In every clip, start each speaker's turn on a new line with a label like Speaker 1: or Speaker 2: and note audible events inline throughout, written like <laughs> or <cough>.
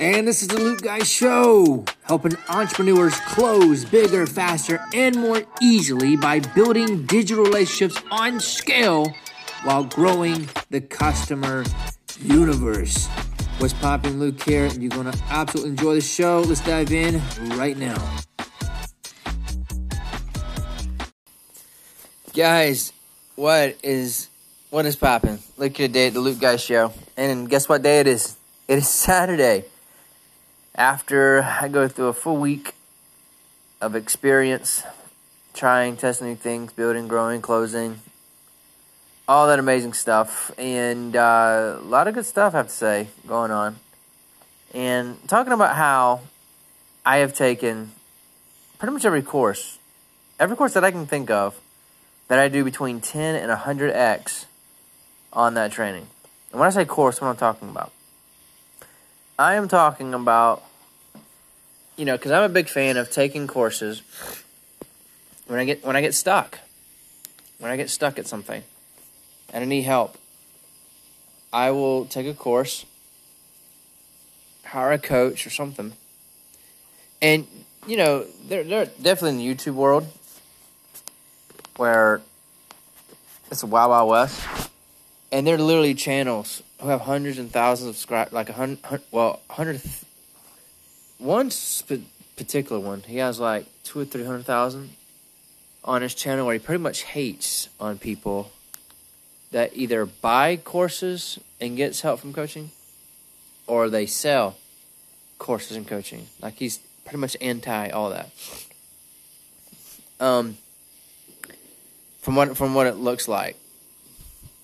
Speaker 1: And this is the Luke Guy Show, helping entrepreneurs close bigger, faster, and more easily by building digital relationships on scale while growing the customer universe. What's popping, Luke here? You're gonna absolutely enjoy the show. Let's dive in right now. Guys, what is what is popping? Look at the day at the Luke Guy Show, and guess what day it is? It is Saturday after I go through a full week of experience, trying, testing new things, building, growing, closing, all that amazing stuff, and uh, a lot of good stuff, I have to say, going on. And talking about how I have taken pretty much every course, every course that I can think of, that I do between 10 and 100x on that training. And when I say course, what I'm talking about? I am talking about you know, because I'm a big fan of taking courses when I get when I get stuck, when I get stuck at something, and I need help. I will take a course, hire a coach or something, and you know, they're they're definitely in the YouTube world where it's a wild wild west, and they're literally channels who have hundreds and thousands of subscribers, like a hundred, well, hundred one sp- particular one, he has like two or three hundred thousand on his channel where he pretty much hates on people that either buy courses and gets help from coaching or they sell courses and coaching. Like he's pretty much anti all that. Um from what from what it looks like.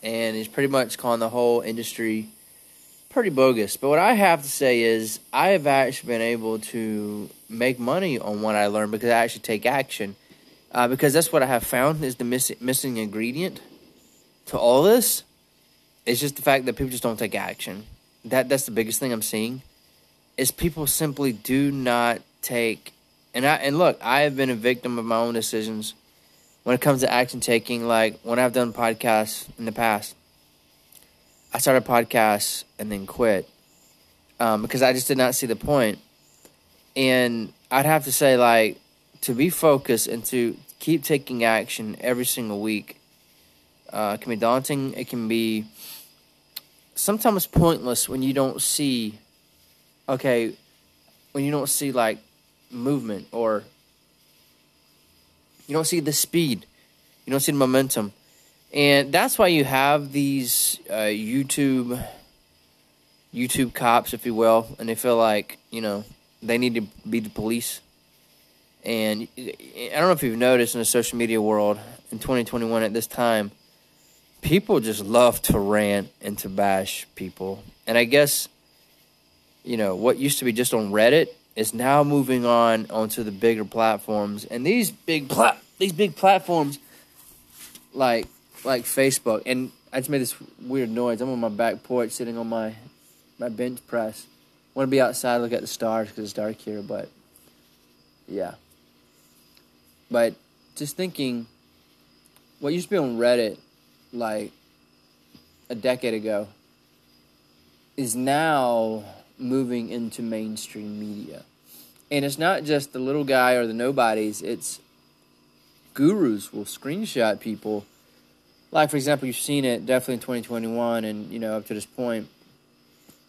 Speaker 1: And he's pretty much calling the whole industry pretty bogus. But what I have to say is, I have actually been able to make money on what I learned because I actually take action. Uh, because that's what I have found is the miss- missing ingredient to all this. It's just the fact that people just don't take action. That that's the biggest thing I'm seeing. Is people simply do not take and I and look, I have been a victim of my own decisions when it comes to action taking. Like when I've done podcasts in the past, I started podcasts and then quit um, because I just did not see the point. And I'd have to say, like, to be focused and to keep taking action every single week uh, can be daunting. It can be sometimes pointless when you don't see, okay, when you don't see like movement or you don't see the speed, you don't see the momentum. And that's why you have these uh, YouTube YouTube cops, if you will, and they feel like you know they need to be the police. And I don't know if you've noticed in the social media world in 2021 at this time, people just love to rant and to bash people. And I guess you know what used to be just on Reddit is now moving on onto the bigger platforms. And these big pla- these big platforms like like Facebook, and I just made this weird noise. I'm on my back porch, sitting on my my bench press. Want to be outside, look at the stars because it's dark here, but yeah. But just thinking, what used to be on Reddit like a decade ago is now moving into mainstream media. And it's not just the little guy or the nobodies, it's gurus will screenshot people like for example, you've seen it definitely in 2021, and you know up to this point,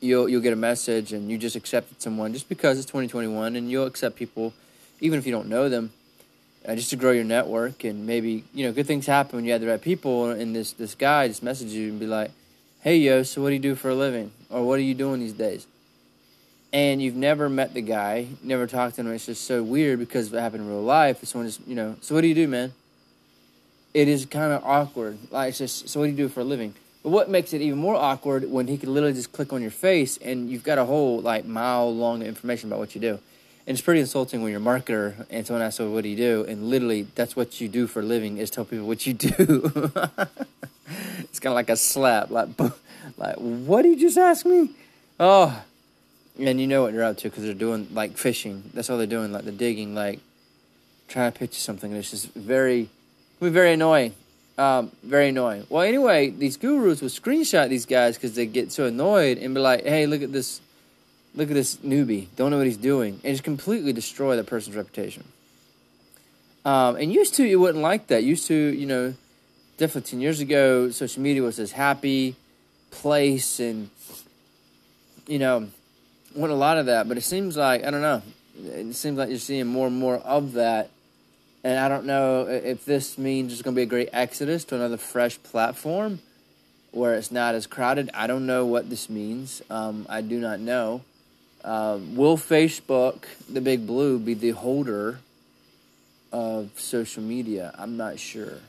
Speaker 1: you'll you'll get a message and you just accepted someone just because it's 2021, and you'll accept people even if you don't know them, uh, just to grow your network and maybe you know good things happen when you have the right people. And this this guy just message you and be like, "Hey yo, so what do you do for a living, or what are you doing these days?" And you've never met the guy, never talked to him. It's just so weird because it happened in real life. If someone just you know, so what do you do, man? It is kind of awkward. Like, it's just, so what do you do for a living? But what makes it even more awkward when he could literally just click on your face and you've got a whole like mile long information about what you do. And it's pretty insulting when you're a marketer and someone asks, "So what do you do?" And literally, that's what you do for a living is tell people what you do. <laughs> it's kind of like a slap, like, <laughs> like what did you just ask me? Oh, and you know what you're up to because they're doing like fishing. That's all they're doing, like the digging, like trying to pitch you something. And it's just very be very annoying. Um, very annoying. Well, anyway, these gurus will screenshot these guys because they get so annoyed and be like, "Hey, look at this, look at this newbie, don't know what he's doing, and just completely destroy that person's reputation. Um, and used to, you wouldn't like that. Used to, you know, definitely 10 years ago, social media was this happy place and, you know, want a lot of that. But it seems like, I don't know, it seems like you're seeing more and more of that. And I don't know if this means it's going to be a great exodus to another fresh platform where it's not as crowded. I don't know what this means. Um, I do not know. Um, will Facebook, the big blue, be the holder of social media? I'm not sure.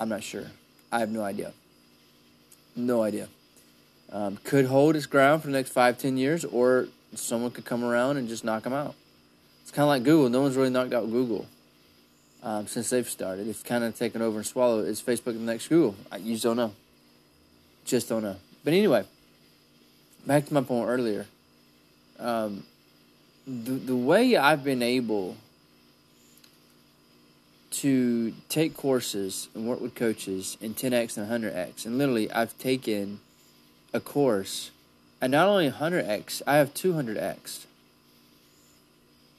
Speaker 1: I'm not sure. I have no idea. No idea. Um, could hold its ground for the next five, ten years, or someone could come around and just knock them out. It's kind of like Google. No one's really knocked out Google um, since they've started. It's kind of taken over and swallowed. Is Facebook the next Google? I you just don't know. Just don't know. But anyway, back to my point earlier. Um, the the way I've been able to take courses and work with coaches in 10x and 100x, and literally I've taken a course, and not only 100x, I have 200x.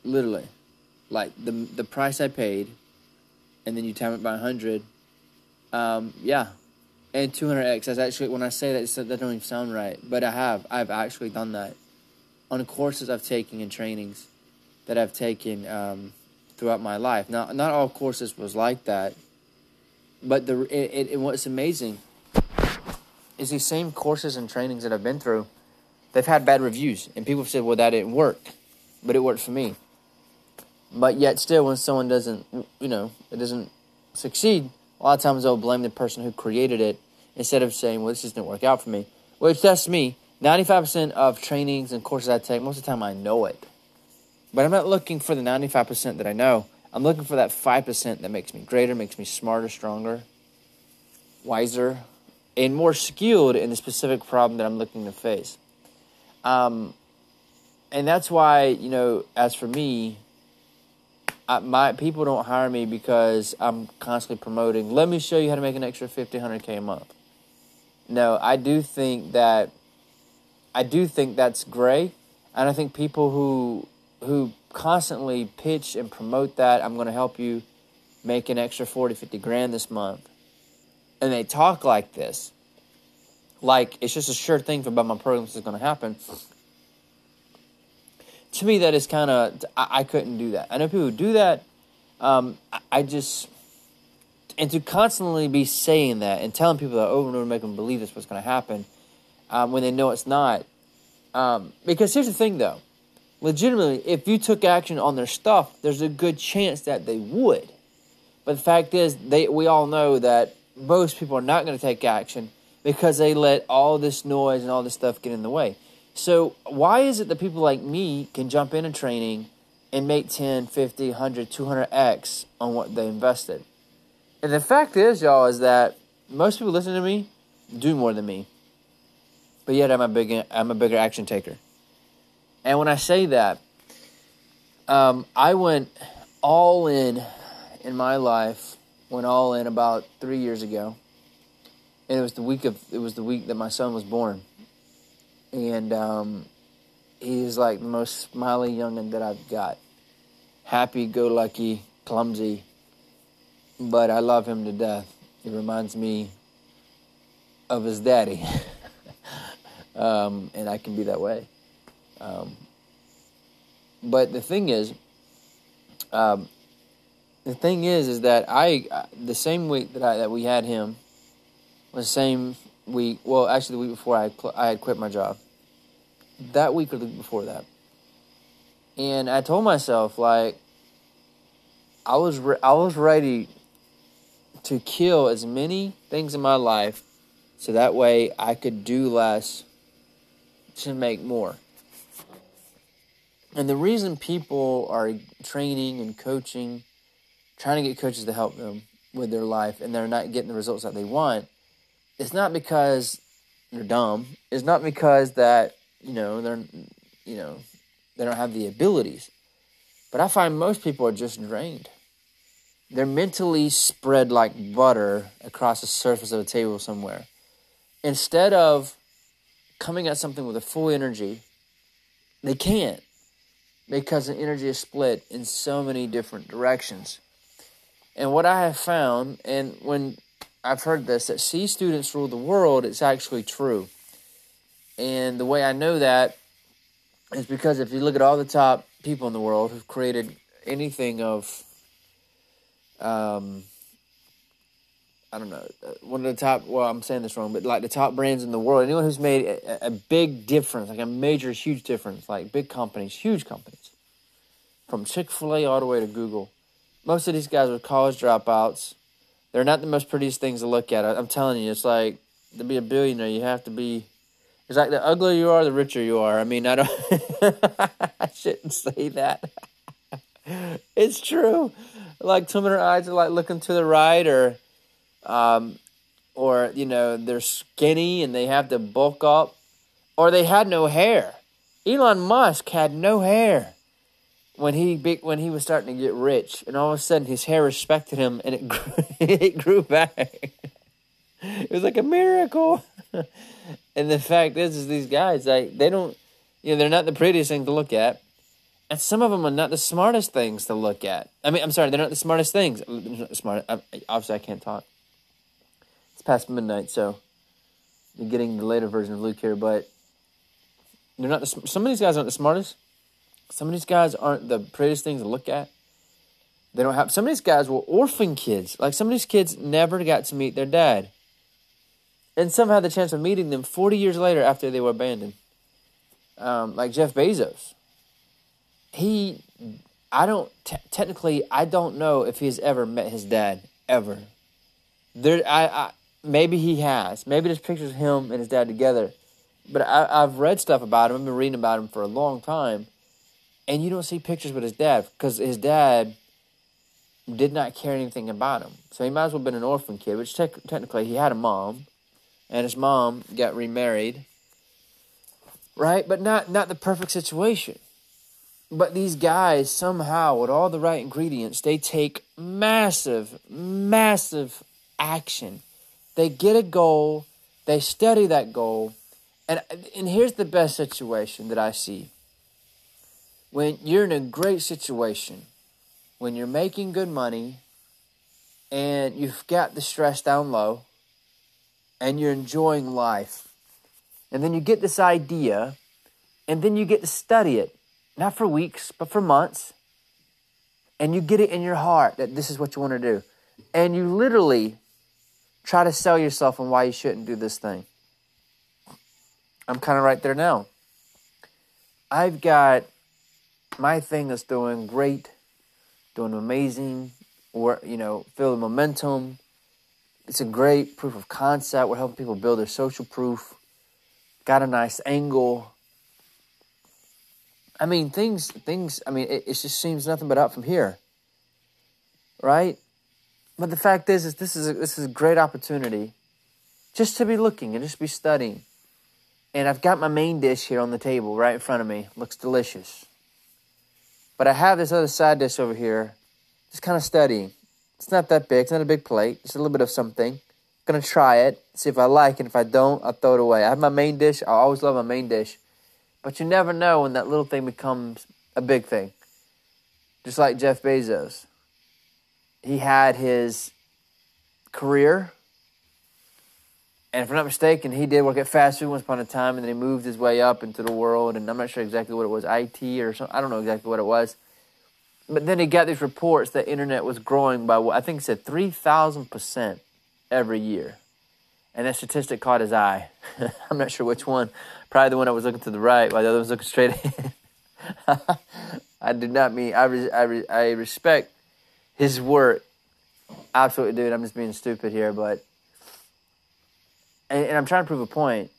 Speaker 1: Literally, like the the price I paid, and then you time it by 100. Um, yeah, and 200x. That's actually when I say that, that doesn't even sound right, but I have. I've actually done that on courses I've taken and trainings that I've taken um, throughout my life. Now, not all courses was like that, but the it, it, what's amazing is these same courses and trainings that I've been through. They've had bad reviews, and people have said, "Well, that didn't work," but it worked for me. But yet, still, when someone doesn't, you know, it doesn't succeed, a lot of times they'll blame the person who created it instead of saying, well, this just didn't work out for me. Which that's me. 95% of trainings and courses I take, most of the time I know it. But I'm not looking for the 95% that I know. I'm looking for that 5% that makes me greater, makes me smarter, stronger, wiser, and more skilled in the specific problem that I'm looking to face. Um, and that's why, you know, as for me, I, my people don't hire me because I'm constantly promoting. Let me show you how to make an extra 50, 100k a month. No, I do think that I do think that's great, and I think people who who constantly pitch and promote that I'm going to help you make an extra 40, 50 grand this month, and they talk like this, like it's just a sure thing for about my programs is going to happen to me, that is kind of I, I, couldn't do that. I know people who do that. Um, I, I, just and to constantly be saying that and telling people that over and over, make them believe this what's going to happen um, when they know it's not. Um, because here's the thing, though, legitimately, if you took action on their stuff, there's a good chance that they would. But the fact is, they we all know that most people are not going to take action because they let all this noise and all this stuff get in the way. So why is it that people like me can jump into training and make 10, 50, 100, 200x on what they invested? And the fact is, y'all, is that most people listening to me do more than me. But yet I'm a big I'm a bigger action taker. And when I say that, um, I went all in in my life, went all in about three years ago. And it was the week of it was the week that my son was born and um, he's like the most smiley youngin that I've got. Happy go lucky, clumsy, but I love him to death. He reminds me of his daddy, <laughs> um, and I can be that way. Um, but the thing is, um, the thing is, is that I the same week that I that we had him, the same week. Well, actually, the week before I I had quit my job that week or the week before that. And I told myself like I was re- I was ready to kill as many things in my life so that way I could do less to make more. And the reason people are training and coaching, trying to get coaches to help them with their life and they're not getting the results that they want, it's not because they're dumb. It's not because that you know, they're, you know, they don't have the abilities. But I find most people are just drained. They're mentally spread like butter across the surface of a table somewhere. Instead of coming at something with a full energy They can't because the energy is split in so many different directions. And what I have found, and when I've heard this, that C students rule the world, it's actually true. And the way I know that is because if you look at all the top people in the world who've created anything of, um, I don't know, uh, one of the top, well, I'm saying this wrong, but like the top brands in the world, anyone who's made a, a big difference, like a major, huge difference, like big companies, huge companies, from Chick fil A all the way to Google, most of these guys are college dropouts. They're not the most prettiest things to look at. I'm telling you, it's like to be a billionaire, you have to be. It's like the uglier you are, the richer you are. I mean, I don't. <laughs> I shouldn't say that. <laughs> it's true. Like some of their eyes are like looking to the right, or, um, or you know they're skinny and they have to bulk up, or they had no hair. Elon Musk had no hair when he when he was starting to get rich, and all of a sudden his hair respected him, and it <laughs> grew, it grew back. it was like a miracle. <laughs> and the fact is, is these guys like they don't, you know, they're not the prettiest thing to look at, and some of them are not the smartest things to look at. I mean, I'm sorry, they're not the smartest things. Smart. Obviously, I can't talk. It's past midnight, so you're getting the later version of Luke here, but they're not the. Some of these guys aren't the smartest some of these guys aren't the prettiest things to look at. They don't have. Some of these guys were orphan kids. Like some of these kids never got to meet their dad, and some had the chance of meeting them forty years later after they were abandoned. Um, like Jeff Bezos. He, I don't t- technically. I don't know if he's ever met his dad ever. There, I, I maybe he has. Maybe there's pictures of him and his dad together. But I, I've read stuff about him. I've been reading about him for a long time and you don't see pictures with his dad because his dad did not care anything about him. So he might as well have been an orphan kid, which te- technically he had a mom, and his mom got remarried, right? But not not the perfect situation. But these guys somehow, with all the right ingredients, they take massive, massive action. They get a goal, they study that goal, and and here's the best situation that I see when you're in a great situation, when you're making good money and you've got the stress down low and you're enjoying life, and then you get this idea and then you get to study it, not for weeks, but for months, and you get it in your heart that this is what you want to do. And you literally try to sell yourself on why you shouldn't do this thing. I'm kind of right there now. I've got my thing is doing great, doing amazing. Or you know, feel the momentum. It's a great proof of concept. We're helping people build their social proof. Got a nice angle. I mean, things, things. I mean, it, it just seems nothing but up from here, right? But the fact is, is this is a, this is a great opportunity, just to be looking and just be studying. And I've got my main dish here on the table right in front of me. Looks delicious. But I have this other side dish over here, just kind of studying. It's not that big. It's not a big plate. Just a little bit of something. Gonna try it, see if I like it. If I don't, I'll throw it away. I have my main dish. I always love my main dish, but you never know when that little thing becomes a big thing. Just like Jeff Bezos, he had his career and if I'm not mistaken, he did work at fast food once upon a time, and then he moved his way up into the world. And I'm not sure exactly what it was, IT or something. I don't know exactly what it was. But then he got these reports that internet was growing by what I think it said three thousand percent every year, and that statistic caught his eye. <laughs> I'm not sure which one. Probably the one I was looking to the right, while the other was looking straight <laughs> ahead. I did not mean I. Re, I, re, I respect his work. Absolutely, dude. I'm just being stupid here, but and, and I'm trying to prove a point.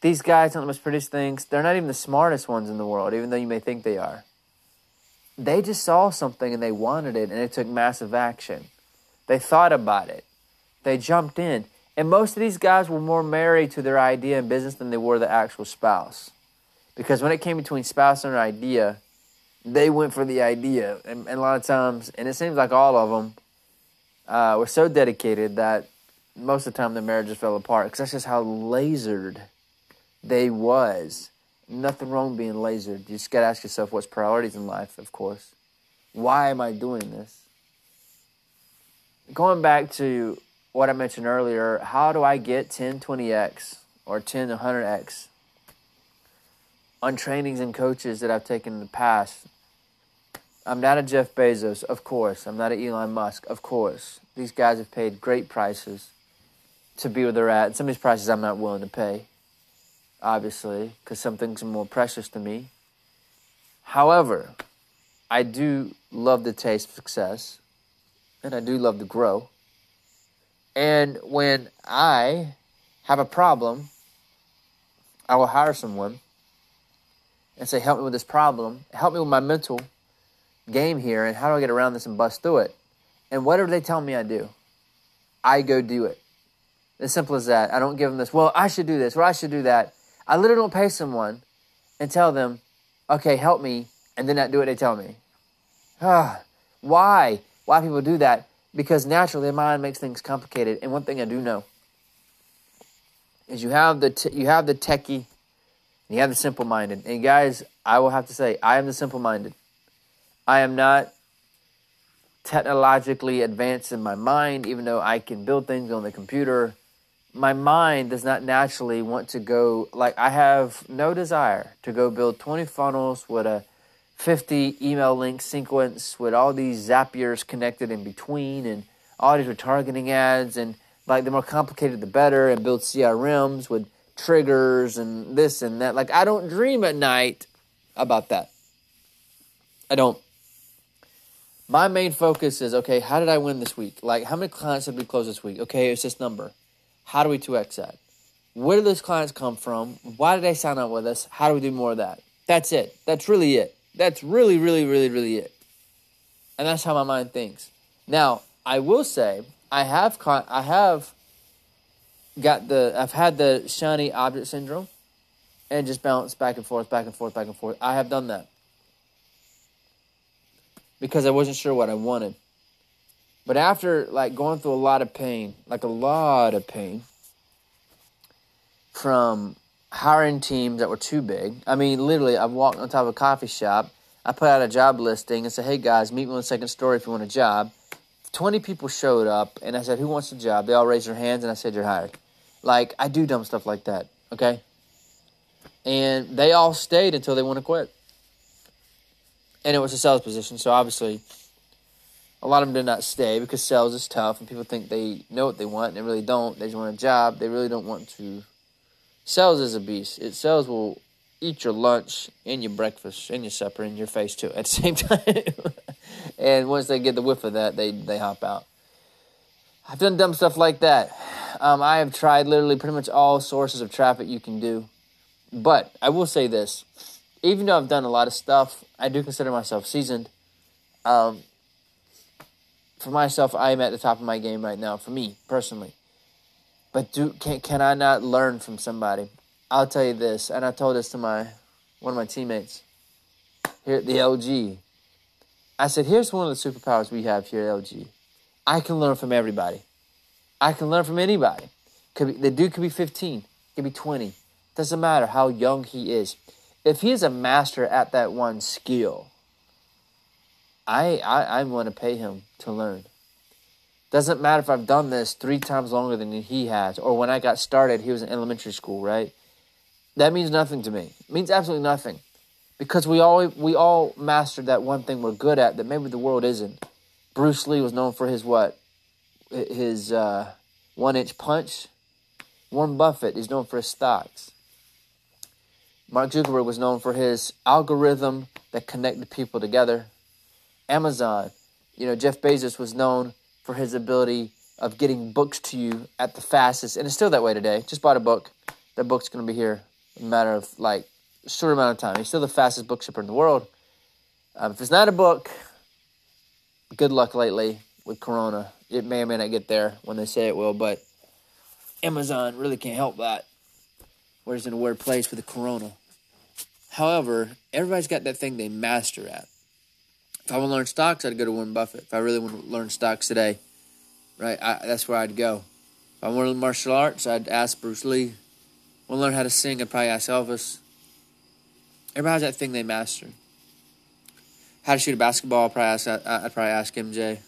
Speaker 1: These guys don't the most prettiest things. They're not even the smartest ones in the world, even though you may think they are. They just saw something and they wanted it, and it took massive action. They thought about it. They jumped in. And most of these guys were more married to their idea and business than they were the actual spouse. Because when it came between spouse and idea, they went for the idea. And, and, a lot of times, and it seems like all of them uh, were so dedicated that most of the time the marriages fell apart because that's just how lasered they was. Nothing wrong being lasered. You just gotta ask yourself what's priorities in life, of course. Why am I doing this? Going back to what I mentioned earlier, how do I get 10, 20x or 10, 100x on trainings and coaches that I've taken in the past? I'm not a Jeff Bezos, of course. I'm not an Elon Musk, of course. These guys have paid great prices to be where they're at. And some of these prices I'm not willing to pay, obviously, because some things are more precious to me. However, I do love the taste of success, and I do love to grow. And when I have a problem, I will hire someone and say, Help me with this problem. Help me with my mental game here, and how do I get around this and bust through it? And whatever they tell me I do, I go do it. As simple as that. I don't give them this, well, I should do this, or I should do that. I literally don't pay someone and tell them, okay, help me, and then not do what they tell me. Ah, why? Why people do that? Because naturally, their mind makes things complicated. And one thing I do know is you have the t- you have the techie, and you have the simple minded. And guys, I will have to say, I am the simple minded. I am not technologically advanced in my mind, even though I can build things on the computer my mind does not naturally want to go like I have no desire to go build 20 funnels with a 50 email link sequence with all these Zapiers connected in between and all these retargeting ads and like the more complicated the better and build CRMs with triggers and this and that. Like I don't dream at night about that. I don't. My main focus is okay, how did I win this week? Like how many clients did we close this week? Okay, it's this number. How do we 2x that? Where do those clients come from? Why did they sign up with us? How do we do more of that? That's it. That's really it. That's really, really, really, really it. And that's how my mind thinks. Now, I will say, I have, I have got the, I've had the shiny object syndrome and just bounce back and forth, back and forth, back and forth. I have done that because I wasn't sure what I wanted. But after like going through a lot of pain, like a lot of pain from hiring teams that were too big. I mean, literally, I walked on top of a coffee shop. I put out a job listing and said, "Hey guys, meet me on Second Story if you want a job." Twenty people showed up, and I said, "Who wants a job?" They all raised their hands, and I said, "You're hired." Like I do dumb stuff like that, okay? And they all stayed until they want to quit. And it was a sales position, so obviously a lot of them did not stay because sales is tough and people think they know what they want and they really don't. They just want a job. They really don't want to. Sales is a beast. It sales will eat your lunch and your breakfast and your supper and your face too at the <laughs> same time. and once they get the whiff of that, they they hop out. I've done dumb stuff like that. Um, I have tried literally pretty much all sources of traffic you can do. But I will say this: even though I've done a lot of stuff, I do consider myself seasoned. Um, for myself, I am at the top of my game right now. For me personally, but do can can I not learn from somebody? I'll tell you this, and I told this to my one of my teammates here at the LG. I said, "Here's one of the superpowers we have here at LG. I can learn from everybody. I can learn from anybody. Could be, the dude could be 15, could be 20. Doesn't matter how young he is. If he is a master at that one skill, I, I, I want to pay him to learn. Doesn't matter if I've done this three times longer than he has, or when I got started, he was in elementary school, right? That means nothing to me. It means absolutely nothing. Because we all we all mastered that one thing we're good at that maybe the world isn't. Bruce Lee was known for his what? His uh, one inch punch. Warren Buffett is known for his stocks. Mark Zuckerberg was known for his algorithm that connected people together. Amazon. You know, Jeff Bezos was known for his ability of getting books to you at the fastest, and it's still that way today. Just bought a book. That book's going to be here in a matter of like a short amount of time. He's still the fastest book shipper in the world. Um, if it's not a book, good luck lately with Corona. It may or may not get there when they say it will, but Amazon really can't help that. We're just in a weird place with the Corona. However, everybody's got that thing they master at. If I want to learn stocks, I'd go to Warren Buffett. If I really want to learn stocks today, right, I, that's where I'd go. If I want to learn martial arts, I'd ask Bruce Lee. I want to learn how to sing, I'd probably ask Elvis. Everybody has that thing they master. How to shoot a basketball? I'd probably ask, I'd probably ask MJ,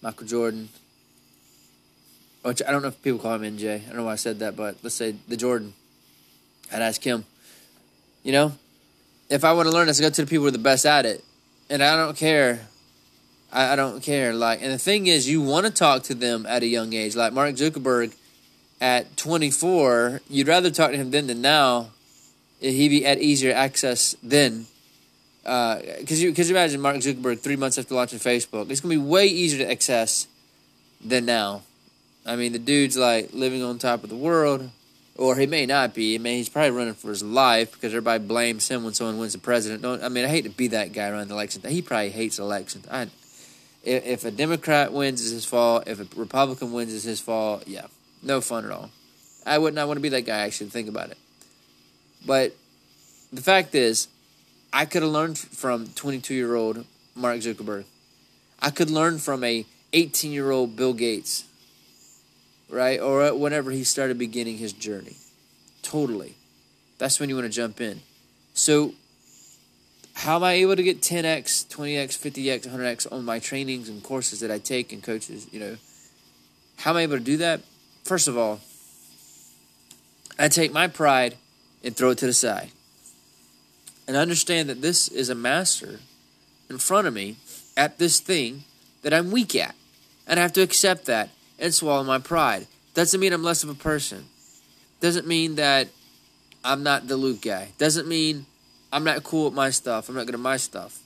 Speaker 1: Michael Jordan. Which I don't know if people call him MJ. I don't know why I said that, but let's say the Jordan. I'd ask him. You know, if I want to learn, let's go to the people who are the best at it. And I don't care. I, I don't care. Like, and the thing is, you want to talk to them at a young age. Like Mark Zuckerberg, at 24, you'd rather talk to him then than now. He'd be at easier access then. Because uh, you, cause imagine Mark Zuckerberg three months after launching Facebook. It's going to be way easier to access than now. I mean, the dude's like living on top of the world or he may not be. I mean, he's probably running for his life because everybody blames him when someone wins the president. Don't I mean? I hate to be that guy running the election. He probably hates elections. I, if, a Democrat wins, it's his fault. If a Republican wins, it's his fault. Yeah, no fun at all. I would not want to be that guy. Actually, think about it. But the fact is, I could have learned from 22 year old Mark Zuckerberg. I could learn from a 18 year old Bill Gates right? Or whenever he started beginning his journey. Totally. That's when you want to jump in. So, how am I able to get 10x, 20x, 50x, 100x on my trainings and courses that I take and coaches? You know, how am I able to do that? First of all, I take my pride and throw it to the side. And understand that this is a master in front of me at this thing that I'm weak at. And I have to accept that and swallow my pride. Doesn't mean I'm less of a person. Doesn't mean that I'm not the Luke guy. Doesn't mean I'm not cool with my stuff. I'm not good at my stuff.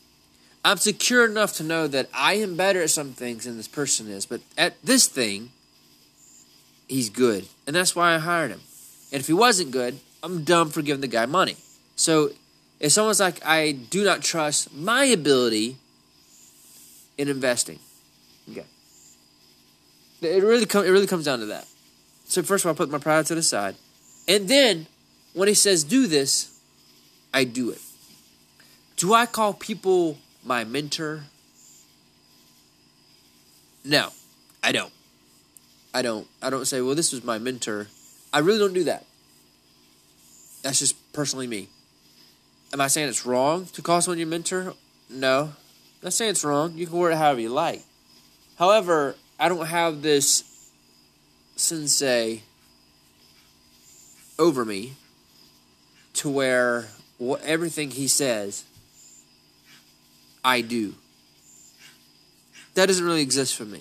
Speaker 1: I'm secure enough to know that I am better at some things than this person is, but at this thing, he's good. And that's why I hired him. And if he wasn't good, I'm dumb for giving the guy money. So it's almost like I do not trust my ability in investing. Okay. It really it really comes down to that. So first of all, I put my pride to the side, and then when he says do this, I do it. Do I call people my mentor? No, I don't. I don't. I don't say, well, this was my mentor. I really don't do that. That's just personally me. Am I saying it's wrong to call someone your mentor? No. I'm not saying it's wrong. You can word it however you like. However, I don't have this sensei over me to where what, everything he says I do. That doesn't really exist for me.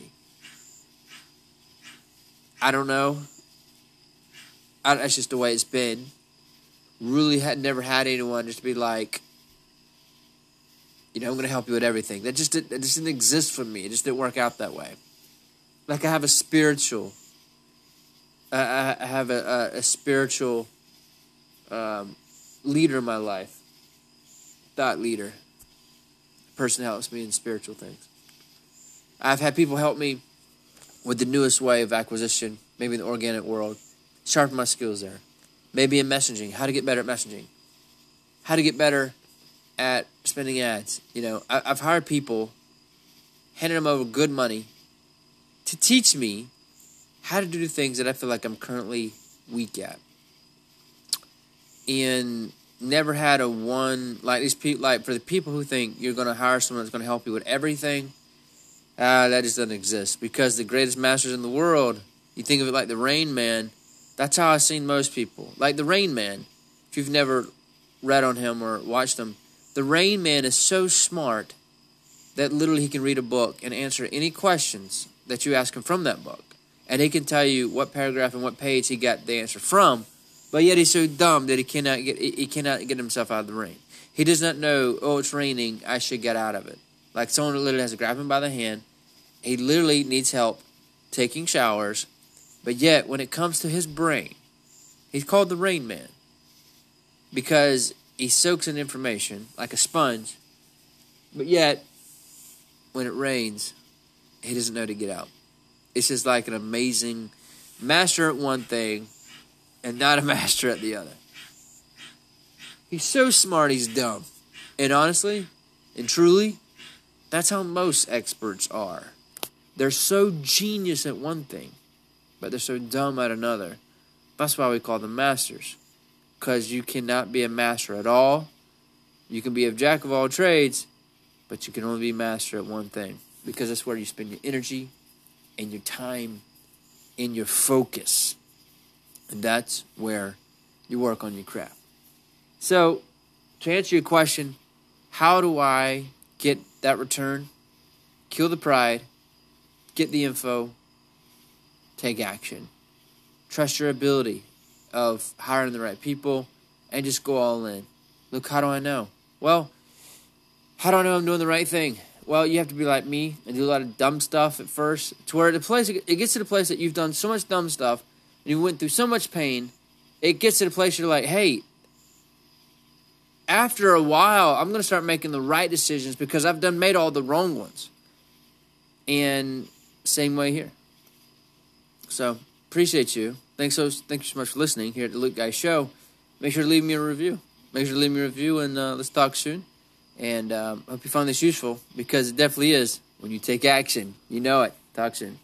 Speaker 1: I don't know. I, that's just the way it's been. Really had never had anyone just be like, you know, I'm going to help you with everything. That just that just didn't exist for me. It just didn't work out that way like I have a spiritual, I, I have a, a, a spiritual um, leader in my life, thought leader, person helps me in spiritual things. I've had people help me with the newest way of acquisition, maybe in the organic world, sharpen my skills there. Maybe in messaging, how to get better at messaging, how to get better at spending ads. You know, I, I've hired people, handed them over good money to teach me how to do the things that I feel like I'm currently weak at. And never had a one like these people like for the people who think you're going to hire someone that's going to help you with everything uh, that just doesn't exist because the greatest masters in the world you think of it like the rain man that's how i've seen most people like the rain man if you've never read on him or watched him the rain man is so smart that literally he can read a book and answer any questions that you ask him from that book. And he can tell you what paragraph and what page he got the answer from, but yet he's so dumb that he cannot get he cannot get himself out of the rain. He does not know, oh, it's raining, I should get out of it. Like someone literally has to grab him by the hand. He literally needs help taking showers, but yet when it comes to his brain, he's called the rain man because he soaks in information like a sponge, but yet when it rains, he doesn't know to get out. It's just like an amazing master at one thing and not a <laughs> master at the other. He's so smart, he's dumb. And honestly, and truly, that's how most experts are. They're so genius at one thing, but they're so dumb at another. That's why we call them masters. Because you cannot be a master at all You can be a jack of all trades, but you can only be master at one thing because that's where you spend your energy and your time and your focus. And that's where you work on your craft. So, to answer your question, how do I get that return? Kill the pride, get the info, take action. Trust your ability of hiring the right people and just go all in. Look, how do I know? Well, how do I know I'm doing the right thing? Well, you have to be like me and do a lot of dumb stuff at first. To where the place it gets to the place that you've done so much dumb stuff and you went through so much pain, it gets to the place you're like, hey, after a while, I'm going to start making the right decisions because I've done made all the wrong ones. And same way here. So appreciate you. Thanks so thank you so much for listening here at the Luke Guy Show. Make sure to leave me a review. Make sure to leave me a review and uh, let's talk soon. And um, hope you found this useful because it definitely is. When you take action, you know it. Talk soon.